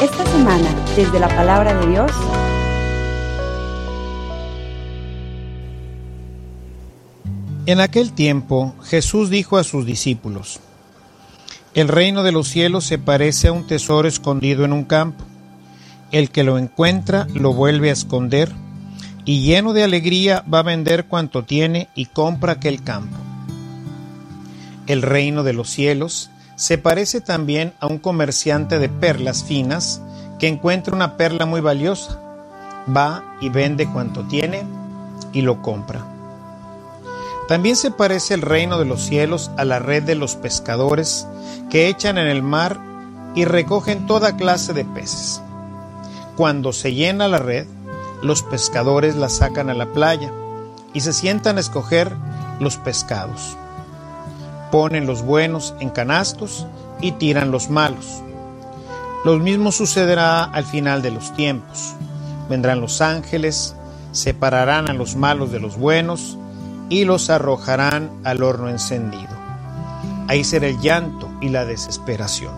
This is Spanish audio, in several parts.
Esta semana, desde la palabra de Dios, En aquel tiempo Jesús dijo a sus discípulos, El reino de los cielos se parece a un tesoro escondido en un campo. El que lo encuentra lo vuelve a esconder y lleno de alegría va a vender cuanto tiene y compra aquel campo. El reino de los cielos se parece también a un comerciante de perlas finas que encuentra una perla muy valiosa. Va y vende cuanto tiene y lo compra. También se parece el reino de los cielos a la red de los pescadores que echan en el mar y recogen toda clase de peces. Cuando se llena la red, los pescadores la sacan a la playa y se sientan a escoger los pescados. Ponen los buenos en canastos y tiran los malos. Lo mismo sucederá al final de los tiempos. Vendrán los ángeles, separarán a los malos de los buenos, y los arrojarán al horno encendido. Ahí será el llanto y la desesperación.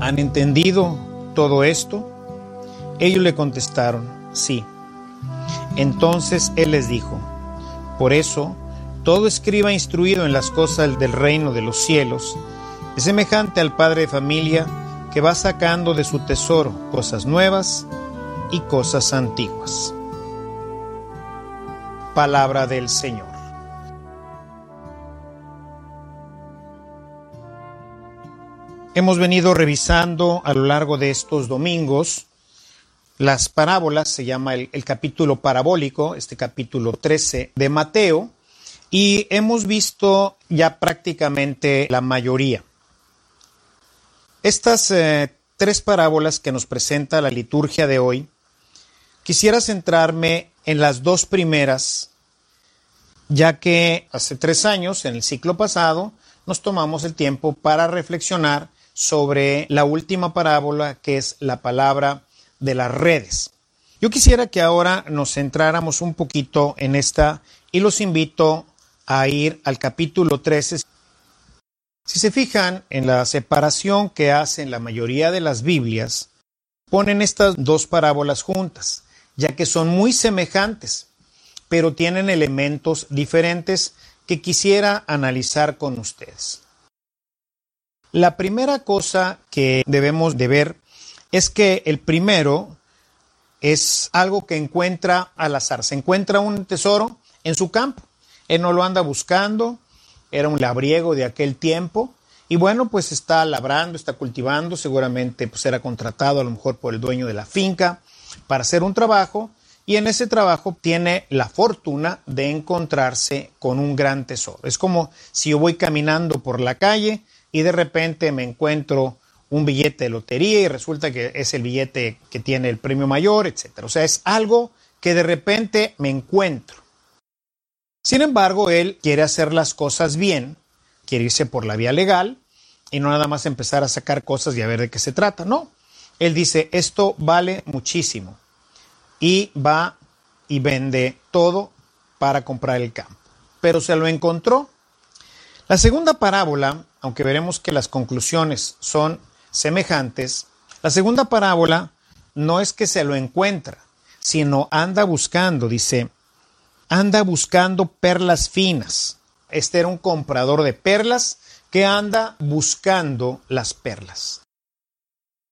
¿Han entendido todo esto? Ellos le contestaron, sí. Entonces él les dijo, por eso, todo escriba instruido en las cosas del reino de los cielos es semejante al padre de familia que va sacando de su tesoro cosas nuevas y cosas antiguas. Palabra del Señor. Hemos venido revisando a lo largo de estos domingos las parábolas, se llama el, el, capítulo parabólico, este capítulo 13 de Mateo, y hemos visto ya prácticamente la mayoría. Estas eh, tres parábolas que nos presenta la liturgia de hoy, quisiera centrarme en las dos primeras, ya que hace tres años, en el ciclo pasado, nos tomamos el tiempo para reflexionar sobre la última parábola, que es la palabra de las redes. Yo quisiera que ahora nos centráramos un poquito en esta y los invito a ir al capítulo 13. Si se fijan en la separación que hacen la mayoría de las Biblias, ponen estas dos parábolas juntas, ya que son muy semejantes, pero tienen elementos diferentes que quisiera analizar con ustedes. La primera cosa que debemos de ver es que el primero es algo que encuentra al azar. Se encuentra un tesoro en su campo. Él no lo anda buscando, era un labriego de aquel tiempo. Y bueno, pues está labrando, está cultivando, seguramente pues era contratado a lo mejor por el dueño de la finca para hacer un trabajo y en ese trabajo tiene la fortuna de encontrarse con un gran tesoro. Es como si yo voy caminando por la calle y de repente me encuentro un billete de lotería y resulta que es el billete que tiene el premio mayor, etc. O sea, es algo que de repente me encuentro. Sin embargo, él quiere hacer las cosas bien, quiere irse por la vía legal y no nada más empezar a sacar cosas y a ver de qué se trata. No, él dice, esto vale muchísimo y va y vende todo para comprar el campo. Pero se lo encontró. La segunda parábola, aunque veremos que las conclusiones son semejantes, la segunda parábola no es que se lo encuentra, sino anda buscando, dice, anda buscando perlas finas. Este era un comprador de perlas que anda buscando las perlas.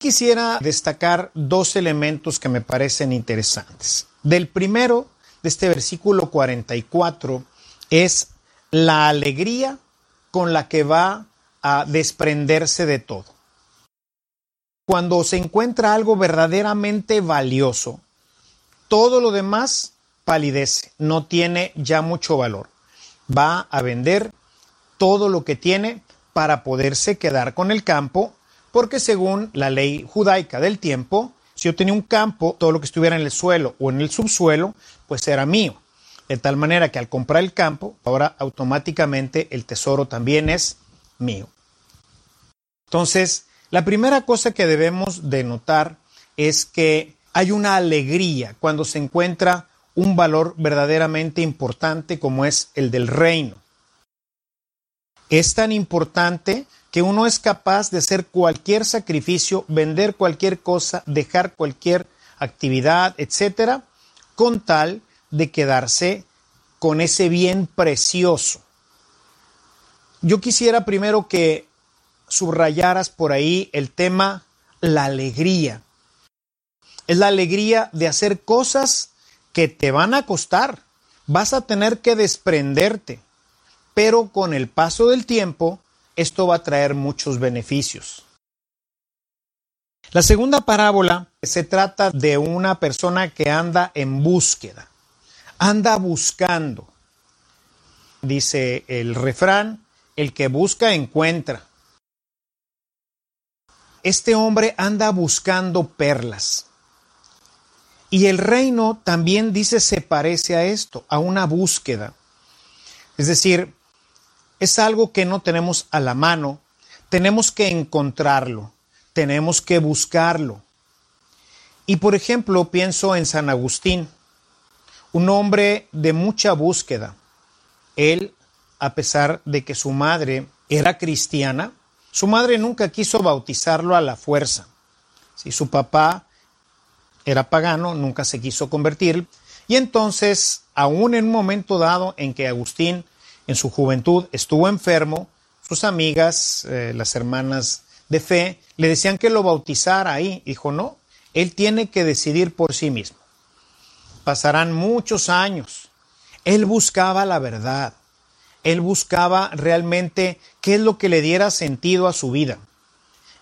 Quisiera destacar dos elementos que me parecen interesantes. Del primero, de este versículo 44, es la alegría con la que va a desprenderse de todo. Cuando se encuentra algo verdaderamente valioso, todo lo demás palidece, no tiene ya mucho valor. Va a vender todo lo que tiene para poderse quedar con el campo porque según la ley judaica del tiempo, si yo tenía un campo, todo lo que estuviera en el suelo o en el subsuelo, pues era mío. De tal manera que al comprar el campo, ahora automáticamente el tesoro también es mío. Entonces, la primera cosa que debemos de notar es que hay una alegría cuando se encuentra un valor verdaderamente importante como es el del reino. Es tan importante que uno es capaz de hacer cualquier sacrificio, vender cualquier cosa, dejar cualquier actividad, etcétera, con tal de quedarse con ese bien precioso. Yo quisiera primero que subrayaras por ahí el tema la alegría. Es la alegría de hacer cosas que te van a costar. Vas a tener que desprenderte. Pero con el paso del tiempo, esto va a traer muchos beneficios. La segunda parábola se trata de una persona que anda en búsqueda, anda buscando. Dice el refrán, el que busca encuentra. Este hombre anda buscando perlas. Y el reino también dice se parece a esto, a una búsqueda. Es decir, es algo que no tenemos a la mano, tenemos que encontrarlo, tenemos que buscarlo. Y por ejemplo, pienso en San Agustín, un hombre de mucha búsqueda. Él, a pesar de que su madre era cristiana, su madre nunca quiso bautizarlo a la fuerza. Si su papá era pagano, nunca se quiso convertir. Y entonces, aún en un momento dado en que Agustín en su juventud estuvo enfermo, sus amigas, eh, las hermanas de fe, le decían que lo bautizara ahí. Dijo, no, él tiene que decidir por sí mismo. Pasarán muchos años. Él buscaba la verdad. Él buscaba realmente qué es lo que le diera sentido a su vida.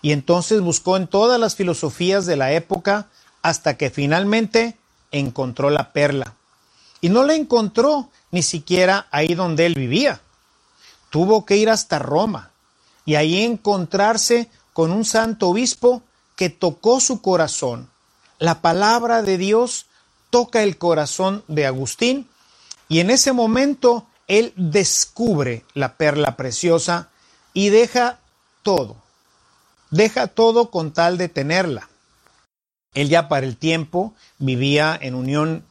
Y entonces buscó en todas las filosofías de la época hasta que finalmente encontró la perla. Y no la encontró ni siquiera ahí donde él vivía. Tuvo que ir hasta Roma y ahí encontrarse con un santo obispo que tocó su corazón. La palabra de Dios toca el corazón de Agustín y en ese momento él descubre la perla preciosa y deja todo. Deja todo con tal de tenerla. Él ya para el tiempo vivía en unión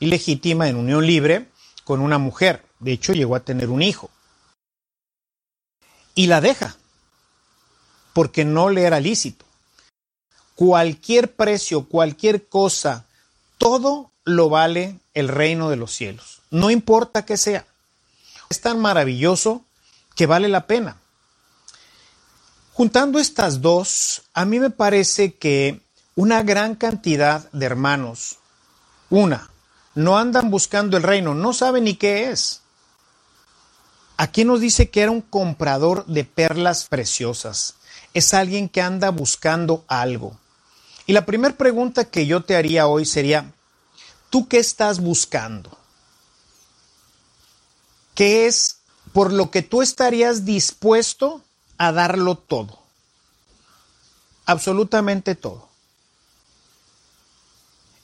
ilegítima, en unión libre, con una mujer. De hecho, llegó a tener un hijo. Y la deja, porque no le era lícito. Cualquier precio, cualquier cosa, todo lo vale el reino de los cielos. No importa que sea. Es tan maravilloso que vale la pena. Juntando estas dos, a mí me parece que una gran cantidad de hermanos, una, no andan buscando el reino, no saben ni qué es. Aquí nos dice que era un comprador de perlas preciosas. Es alguien que anda buscando algo. Y la primera pregunta que yo te haría hoy sería, ¿tú qué estás buscando? ¿Qué es por lo que tú estarías dispuesto a darlo todo? Absolutamente todo.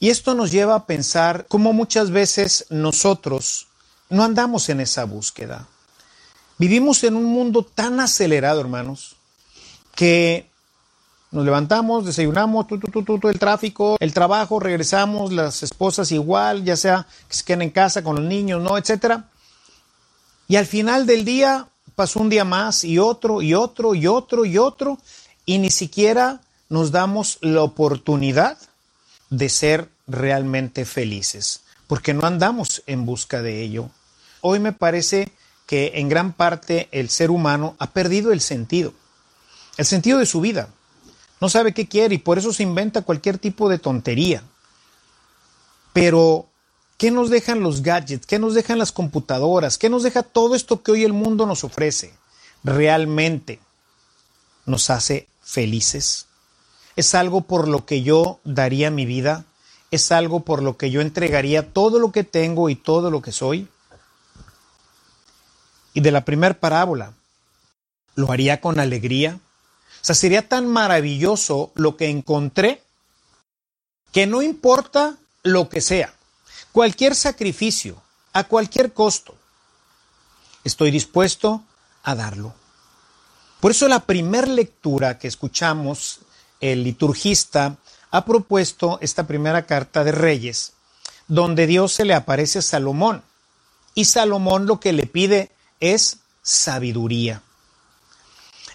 Y esto nos lleva a pensar cómo muchas veces nosotros no andamos en esa búsqueda. Vivimos en un mundo tan acelerado, hermanos, que nos levantamos, desayunamos, todo el tráfico, el trabajo, regresamos, las esposas igual, ya sea que se queden en casa con los niños, no, etcétera. Y al final del día pasó un día más y otro y otro y otro y otro y ni siquiera nos damos la oportunidad de ser realmente felices, porque no andamos en busca de ello. Hoy me parece que en gran parte el ser humano ha perdido el sentido, el sentido de su vida. No sabe qué quiere y por eso se inventa cualquier tipo de tontería. Pero, ¿qué nos dejan los gadgets? ¿Qué nos dejan las computadoras? ¿Qué nos deja todo esto que hoy el mundo nos ofrece? ¿Realmente nos hace felices? es algo por lo que yo daría mi vida, es algo por lo que yo entregaría todo lo que tengo y todo lo que soy. Y de la primera parábola, lo haría con alegría. O sea, sería tan maravilloso lo que encontré que no importa lo que sea, cualquier sacrificio, a cualquier costo, estoy dispuesto a darlo. Por eso la primera lectura que escuchamos el liturgista, ha propuesto esta primera carta de Reyes, donde Dios se le aparece a Salomón. Y Salomón lo que le pide es sabiduría.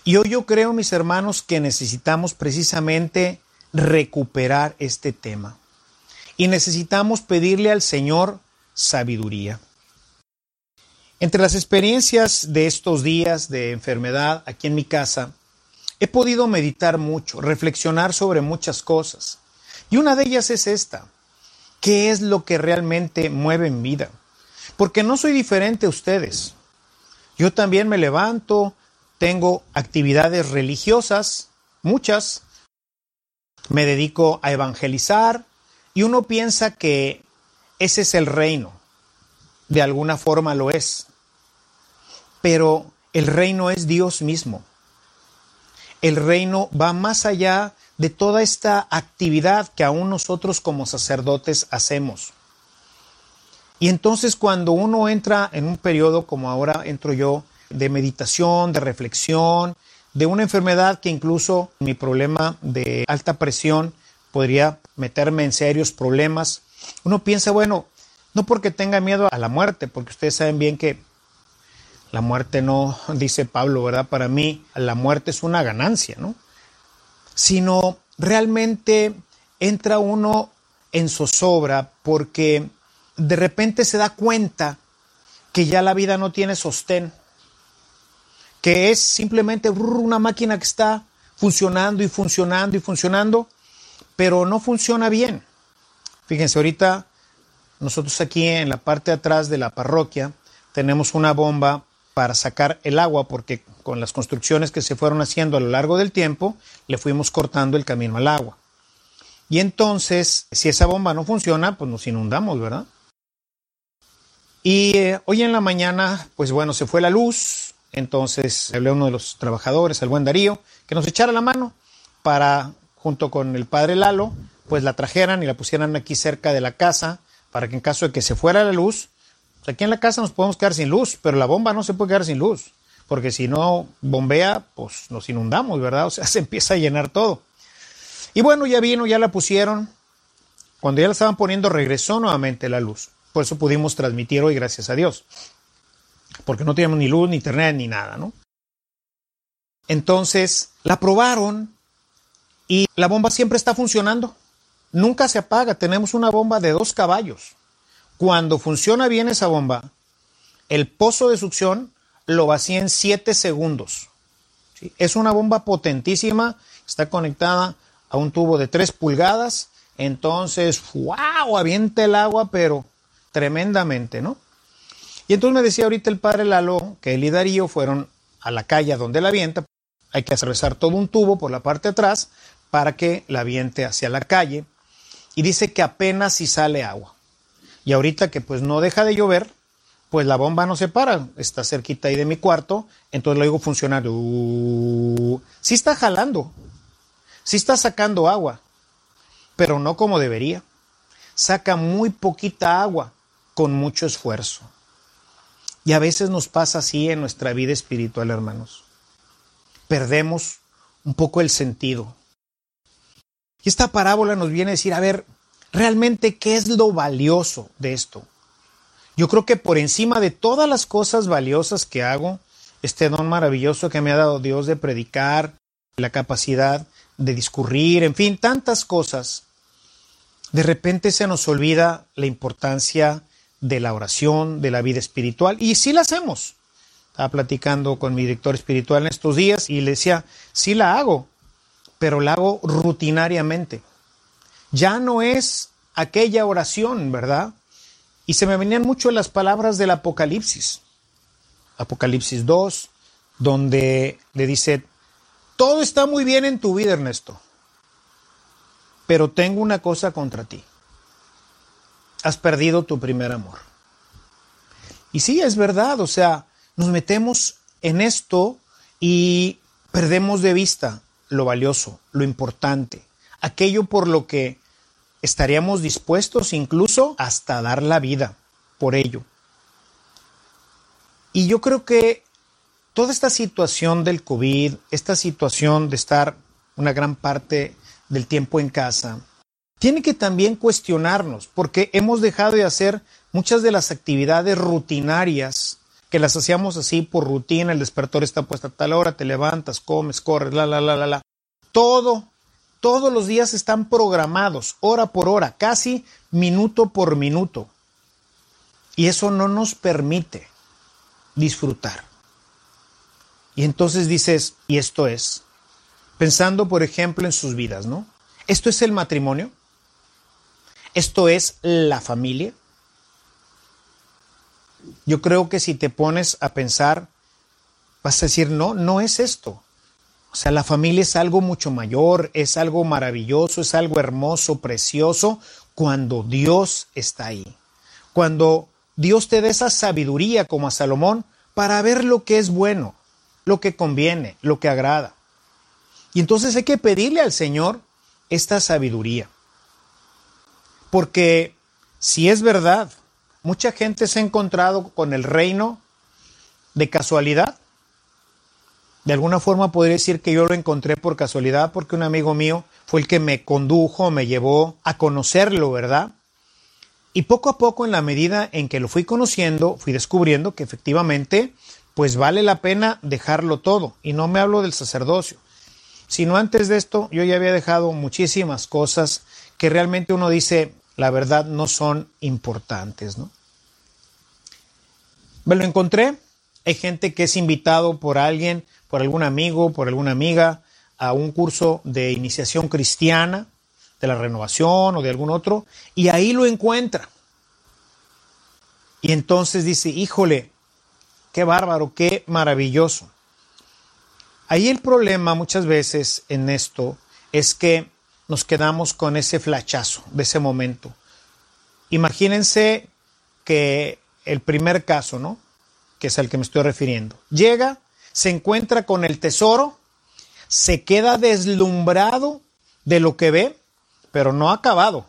Y hoy yo creo, mis hermanos, que necesitamos precisamente recuperar este tema. Y necesitamos pedirle al Señor sabiduría. Entre las experiencias de estos días de enfermedad aquí en mi casa, he podido meditar mucho, reflexionar sobre muchas cosas. Y una de ellas es esta. ¿Qué es lo que realmente mueve mi vida? Porque no soy diferente a ustedes. Yo también me levanto, tengo actividades religiosas, muchas, me dedico a evangelizar y uno piensa que ese es el reino. De alguna forma lo es. Pero el reino es Dios mismo. El reino va más allá de toda esta actividad que aún nosotros como sacerdotes hacemos. Y entonces cuando uno entra en un periodo como ahora entro yo, de meditación, de reflexión, de una enfermedad que incluso mi problema de alta presión podría meterme en serios problemas, uno piensa, bueno, no porque tenga miedo a la muerte, porque ustedes saben bien que la muerte no, dice Pablo, ¿verdad? Para mí la muerte es una ganancia, ¿no? Sino realmente entra uno en zozobra porque de repente se da cuenta que ya la vida no tiene sostén, que es simplemente una máquina que está funcionando y funcionando y funcionando, pero no funciona bien. Fíjense, ahorita nosotros aquí en la parte de atrás de la parroquia tenemos una bomba para sacar el agua porque con las construcciones que se fueron haciendo a lo largo del tiempo le fuimos cortando el camino al agua. Y entonces, si esa bomba no funciona, pues nos inundamos, ¿verdad? Y eh, hoy en la mañana, pues bueno, se fue la luz, entonces hablé a uno de los trabajadores, el buen Darío, que nos echara la mano para, junto con el padre Lalo, pues la trajeran y la pusieran aquí cerca de la casa, para que en caso de que se fuera la luz, aquí en la casa nos podemos quedar sin luz, pero la bomba no se puede quedar sin luz, porque si no bombea, pues nos inundamos, ¿verdad? O sea, se empieza a llenar todo. Y bueno, ya vino, ya la pusieron. Cuando ya la estaban poniendo, regresó nuevamente la luz. Por eso pudimos transmitir hoy, gracias a Dios. Porque no teníamos ni luz, ni internet, ni nada, ¿no? Entonces, la probaron y la bomba siempre está funcionando. Nunca se apaga. Tenemos una bomba de dos caballos. Cuando funciona bien esa bomba, el pozo de succión lo vacía en 7 segundos. Es una bomba potentísima, está conectada a un tubo de 3 pulgadas, entonces, wow, avienta el agua, pero tremendamente, ¿no? Y entonces me decía ahorita el padre Lalo que él y Darío fueron a la calle donde la avienta, hay que atravesar todo un tubo por la parte de atrás para que la aviente hacia la calle, y dice que apenas si sale agua. Y ahorita que pues no deja de llover, pues la bomba no se para, está cerquita ahí de mi cuarto, entonces lo digo funcionar. Sí está jalando, sí está sacando agua, pero no como debería. Saca muy poquita agua con mucho esfuerzo. Y a veces nos pasa así en nuestra vida espiritual, hermanos. Perdemos un poco el sentido. Y esta parábola nos viene a decir, a ver, realmente qué es lo valioso de esto. Yo creo que por encima de todas las cosas valiosas que hago, este don maravilloso que me ha dado Dios de predicar, la capacidad de discurrir, en fin, tantas cosas, de repente se nos olvida la importancia de la oración, de la vida espiritual, y sí la hacemos. Estaba platicando con mi director espiritual en estos días y le decía, sí la hago, pero la hago rutinariamente ya no es aquella oración, ¿verdad? Y se me venían mucho las palabras del Apocalipsis. Apocalipsis 2, donde le dice, todo está muy bien en tu vida, Ernesto, pero tengo una cosa contra ti. Has perdido tu primer amor. Y sí, es verdad, o sea, nos metemos en esto y perdemos de vista lo valioso, lo importante, aquello por lo que estaríamos dispuestos incluso hasta dar la vida por ello. Y yo creo que toda esta situación del COVID, esta situación de estar una gran parte del tiempo en casa, tiene que también cuestionarnos, porque hemos dejado de hacer muchas de las actividades rutinarias que las hacíamos así por rutina, el despertador está puesto a tal hora, te levantas, comes, corres, la, la, la, la, la. Todo, todos los días están programados, hora por hora, casi minuto por minuto. Y eso no nos permite disfrutar. Y entonces dices, y esto es, pensando por ejemplo en sus vidas, ¿no? Esto es el matrimonio, esto es la familia. Yo creo que si te pones a pensar, vas a decir, no, no es esto. O sea, la familia es algo mucho mayor, es algo maravilloso, es algo hermoso, precioso, cuando Dios está ahí. Cuando Dios te da esa sabiduría como a Salomón para ver lo que es bueno, lo que conviene, lo que agrada. Y entonces hay que pedirle al Señor esta sabiduría. Porque si es verdad, mucha gente se ha encontrado con el reino de casualidad. De alguna forma podría decir que yo lo encontré por casualidad porque un amigo mío fue el que me condujo, me llevó a conocerlo, ¿verdad? Y poco a poco, en la medida en que lo fui conociendo, fui descubriendo que efectivamente, pues vale la pena dejarlo todo. Y no me hablo del sacerdocio, sino antes de esto yo ya había dejado muchísimas cosas que realmente uno dice, la verdad, no son importantes, ¿no? Me lo encontré. Hay gente que es invitado por alguien, por algún amigo, por alguna amiga, a un curso de iniciación cristiana de la renovación o de algún otro, y ahí lo encuentra. Y entonces dice, híjole, qué bárbaro, qué maravilloso. Ahí el problema muchas veces en esto es que nos quedamos con ese flachazo de ese momento. Imagínense que el primer caso, ¿no? Que es al que me estoy refiriendo. Llega, se encuentra con el tesoro, se queda deslumbrado de lo que ve pero no ha acabado.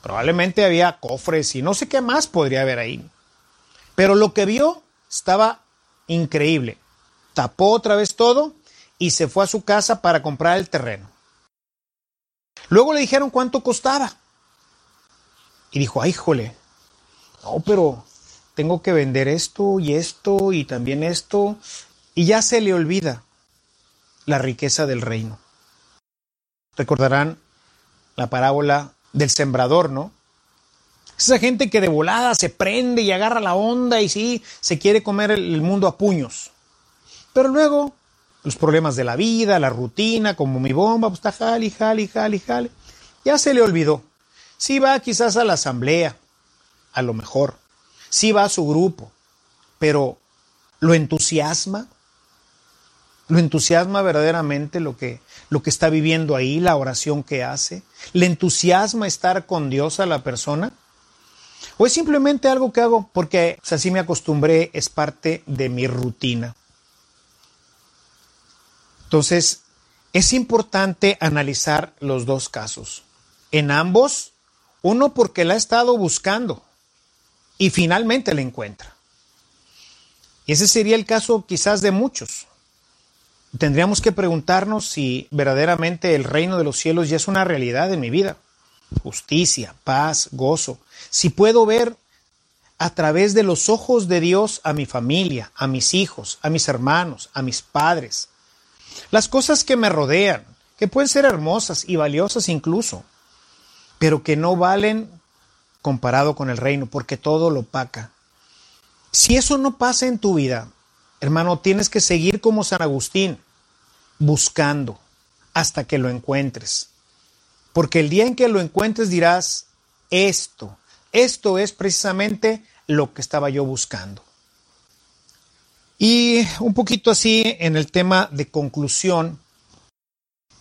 Probablemente había cofres y no sé qué más podría haber ahí. Pero lo que vio estaba increíble. Tapó otra vez todo y se fue a su casa para comprar el terreno. Luego le dijeron cuánto costaba. Y dijo, ay, jole, no, pero tengo que vender esto y esto y también esto. Y ya se le olvida la riqueza del reino. Recordarán la parábola del sembrador, ¿no? Esa gente que de volada se prende y agarra la onda y sí, se quiere comer el mundo a puños. Pero luego, los problemas de la vida, la rutina, como mi bomba, pues está jale, jale, jale, jale. Ya se le olvidó. Sí va quizás a la asamblea, a lo mejor. Sí va a su grupo, pero ¿lo entusiasma? ¿Lo entusiasma verdaderamente lo que, lo que está viviendo ahí, la oración que hace? ¿Le entusiasma estar con Dios a la persona? ¿O es simplemente algo que hago porque así me acostumbré, es parte de mi rutina? Entonces, es importante analizar los dos casos. En ambos, uno porque la ha estado buscando y finalmente la encuentra. Y ese sería el caso quizás de muchos tendríamos que preguntarnos si verdaderamente el reino de los cielos ya es una realidad en mi vida. Justicia, paz, gozo. Si puedo ver a través de los ojos de Dios a mi familia, a mis hijos, a mis hermanos, a mis padres. Las cosas que me rodean, que pueden ser hermosas y valiosas incluso, pero que no valen comparado con el reino, porque todo lo paca. Si eso no pasa en tu vida, hermano, tienes que seguir como San Agustín, buscando hasta que lo encuentres. Porque el día en que lo encuentres dirás, esto, esto es precisamente lo que estaba yo buscando. Y un poquito así en el tema de conclusión,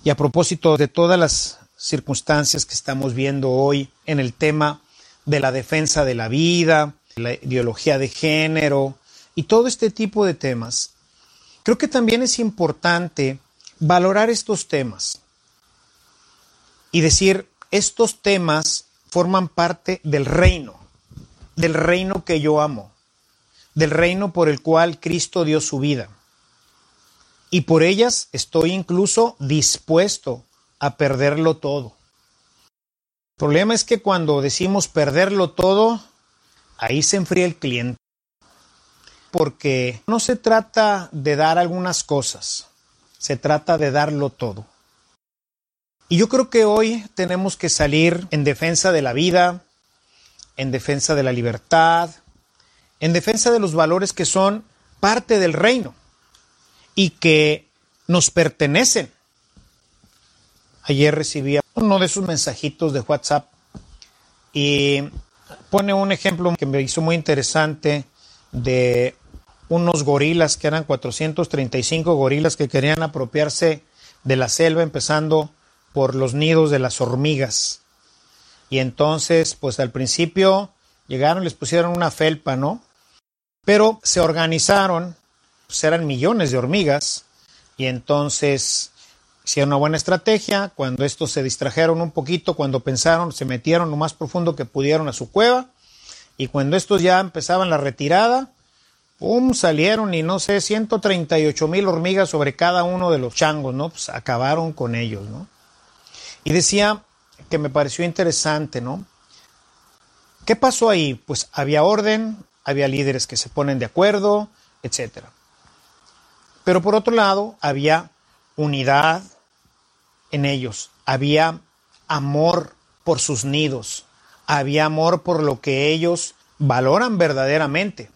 y a propósito de todas las circunstancias que estamos viendo hoy en el tema de la defensa de la vida, la ideología de género y todo este tipo de temas, creo que también es importante valorar estos temas y decir, estos temas forman parte del reino, del reino que yo amo, del reino por el cual Cristo dio su vida. Y por ellas estoy incluso dispuesto a perderlo todo. El problema es que cuando decimos perderlo todo, ahí se enfría el cliente. Porque no se trata de dar algunas cosas, se trata de darlo todo. Y yo creo que hoy tenemos que salir en defensa de la vida, en defensa de la libertad, en defensa de los valores que son parte del reino y que nos pertenecen. Ayer recibí uno de esos mensajitos de WhatsApp y pone un ejemplo que me hizo muy interesante de unos gorilas que eran 435 gorilas que querían apropiarse de la selva empezando por los nidos de las hormigas. Y entonces, pues al principio llegaron, les pusieron una felpa, ¿no? Pero se organizaron, pues eran millones de hormigas, y entonces hicieron una buena estrategia. Cuando estos se distrajeron un poquito, cuando pensaron, se metieron lo más profundo que pudieron a su cueva, y cuando estos ya empezaban la retirada, ¡pum! salieron y no sé, 138 mil hormigas sobre cada uno de los changos, ¿no? Pues acabaron con ellos, ¿no? Y decía que me pareció interesante, ¿no? ¿Qué pasó ahí? Pues había orden, había líderes que se ponen de acuerdo, etc. Pero por otro lado, había unidad en ellos, había amor por sus nidos, había amor por lo que ellos valoran verdaderamente.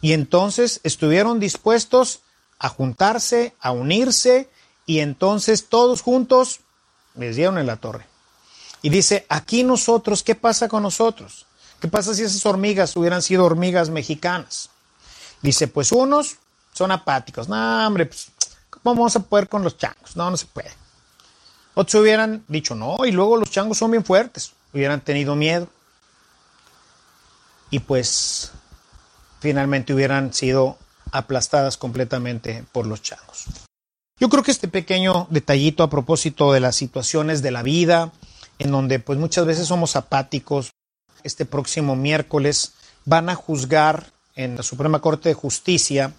Y entonces estuvieron dispuestos a juntarse, a unirse, y entonces todos juntos les dieron en la torre. Y dice, aquí nosotros, ¿qué pasa con nosotros? ¿Qué pasa si esas hormigas hubieran sido hormigas mexicanas? Dice, pues unos son apáticos. No, hombre, pues, ¿cómo vamos a poder con los changos? No, no se puede. Otros hubieran dicho, no, y luego los changos son bien fuertes. Hubieran tenido miedo. Y pues finalmente hubieran sido aplastadas completamente por los changos. Yo creo que este pequeño detallito a propósito de las situaciones de la vida, en donde pues muchas veces somos apáticos, este próximo miércoles van a juzgar en la Suprema Corte de Justicia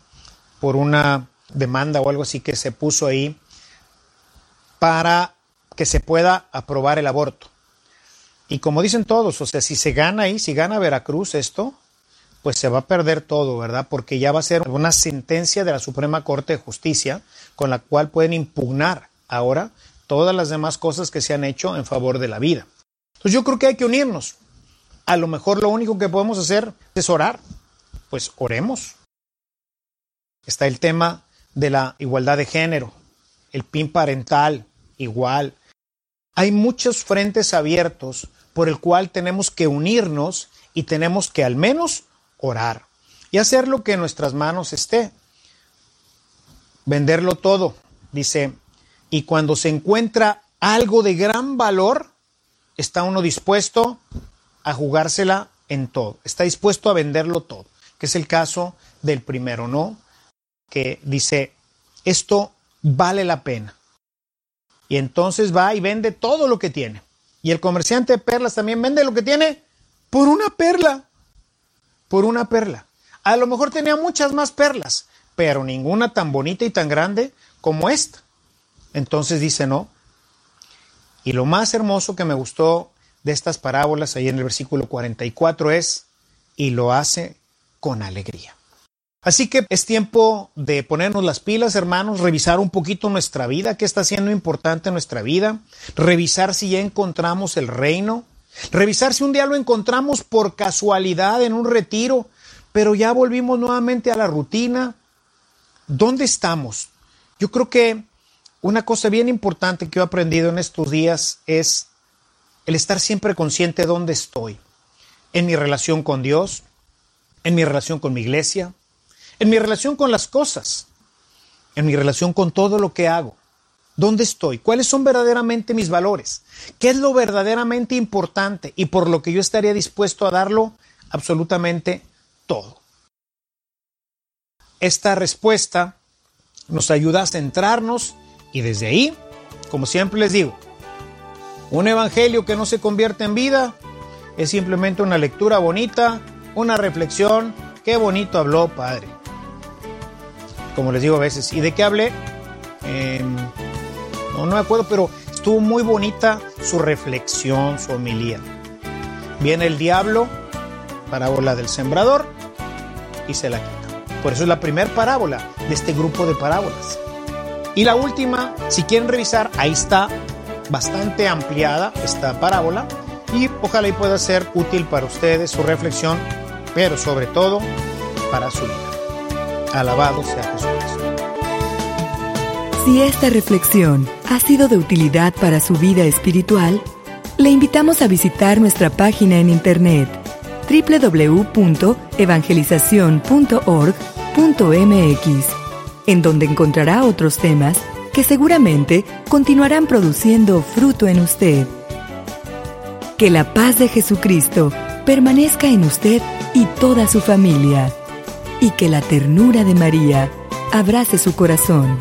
por una demanda o algo así que se puso ahí para que se pueda aprobar el aborto. Y como dicen todos, o sea, si se gana ahí, si gana Veracruz esto, pues se va a perder todo, ¿verdad? Porque ya va a ser una sentencia de la Suprema Corte de Justicia con la cual pueden impugnar ahora todas las demás cosas que se han hecho en favor de la vida. Entonces yo creo que hay que unirnos. A lo mejor lo único que podemos hacer es orar. Pues oremos. Está el tema de la igualdad de género, el PIN parental, igual. Hay muchos frentes abiertos por el cual tenemos que unirnos y tenemos que al menos orar y hacer lo que en nuestras manos esté. Venderlo todo, dice, y cuando se encuentra algo de gran valor, está uno dispuesto a jugársela en todo, está dispuesto a venderlo todo, que es el caso del primero, ¿no? Que dice, esto vale la pena. Y entonces va y vende todo lo que tiene. Y el comerciante de perlas también vende lo que tiene por una perla por una perla. A lo mejor tenía muchas más perlas, pero ninguna tan bonita y tan grande como esta. Entonces dice, no. Y lo más hermoso que me gustó de estas parábolas ahí en el versículo 44 es, y lo hace con alegría. Así que es tiempo de ponernos las pilas, hermanos, revisar un poquito nuestra vida, qué está siendo importante en nuestra vida, revisar si ya encontramos el reino, Revisar si un día lo encontramos por casualidad en un retiro, pero ya volvimos nuevamente a la rutina. ¿Dónde estamos? Yo creo que una cosa bien importante que he aprendido en estos días es el estar siempre consciente de dónde estoy. En mi relación con Dios, en mi relación con mi iglesia, en mi relación con las cosas, en mi relación con todo lo que hago. ¿Dónde estoy? ¿Cuáles son verdaderamente mis valores? ¿Qué es lo verdaderamente importante y por lo que yo estaría dispuesto a darlo absolutamente todo? Esta respuesta nos ayuda a centrarnos y desde ahí, como siempre les digo, un evangelio que no se convierte en vida es simplemente una lectura bonita, una reflexión. Qué bonito habló, Padre. Como les digo a veces, ¿y de qué hablé? no, no me acuerdo, pero estuvo muy bonita su reflexión, su homilía. Viene el diablo parábola del sembrador, y se la quita. Por eso es la primera parábola de este grupo de parábolas. Y la última, si quieren revisar, ahí está bastante ampliada esta parábola y ojalá y pueda ser útil para ustedes su reflexión, pero sobre todo para su vida. Alabado sea Jesucristo. Si esta reflexión ha sido de utilidad para su vida espiritual, le invitamos a visitar nuestra página en internet www.evangelizacion.org.mx, en donde encontrará otros temas que seguramente continuarán produciendo fruto en usted. Que la paz de Jesucristo permanezca en usted y toda su familia, y que la ternura de María abrace su corazón.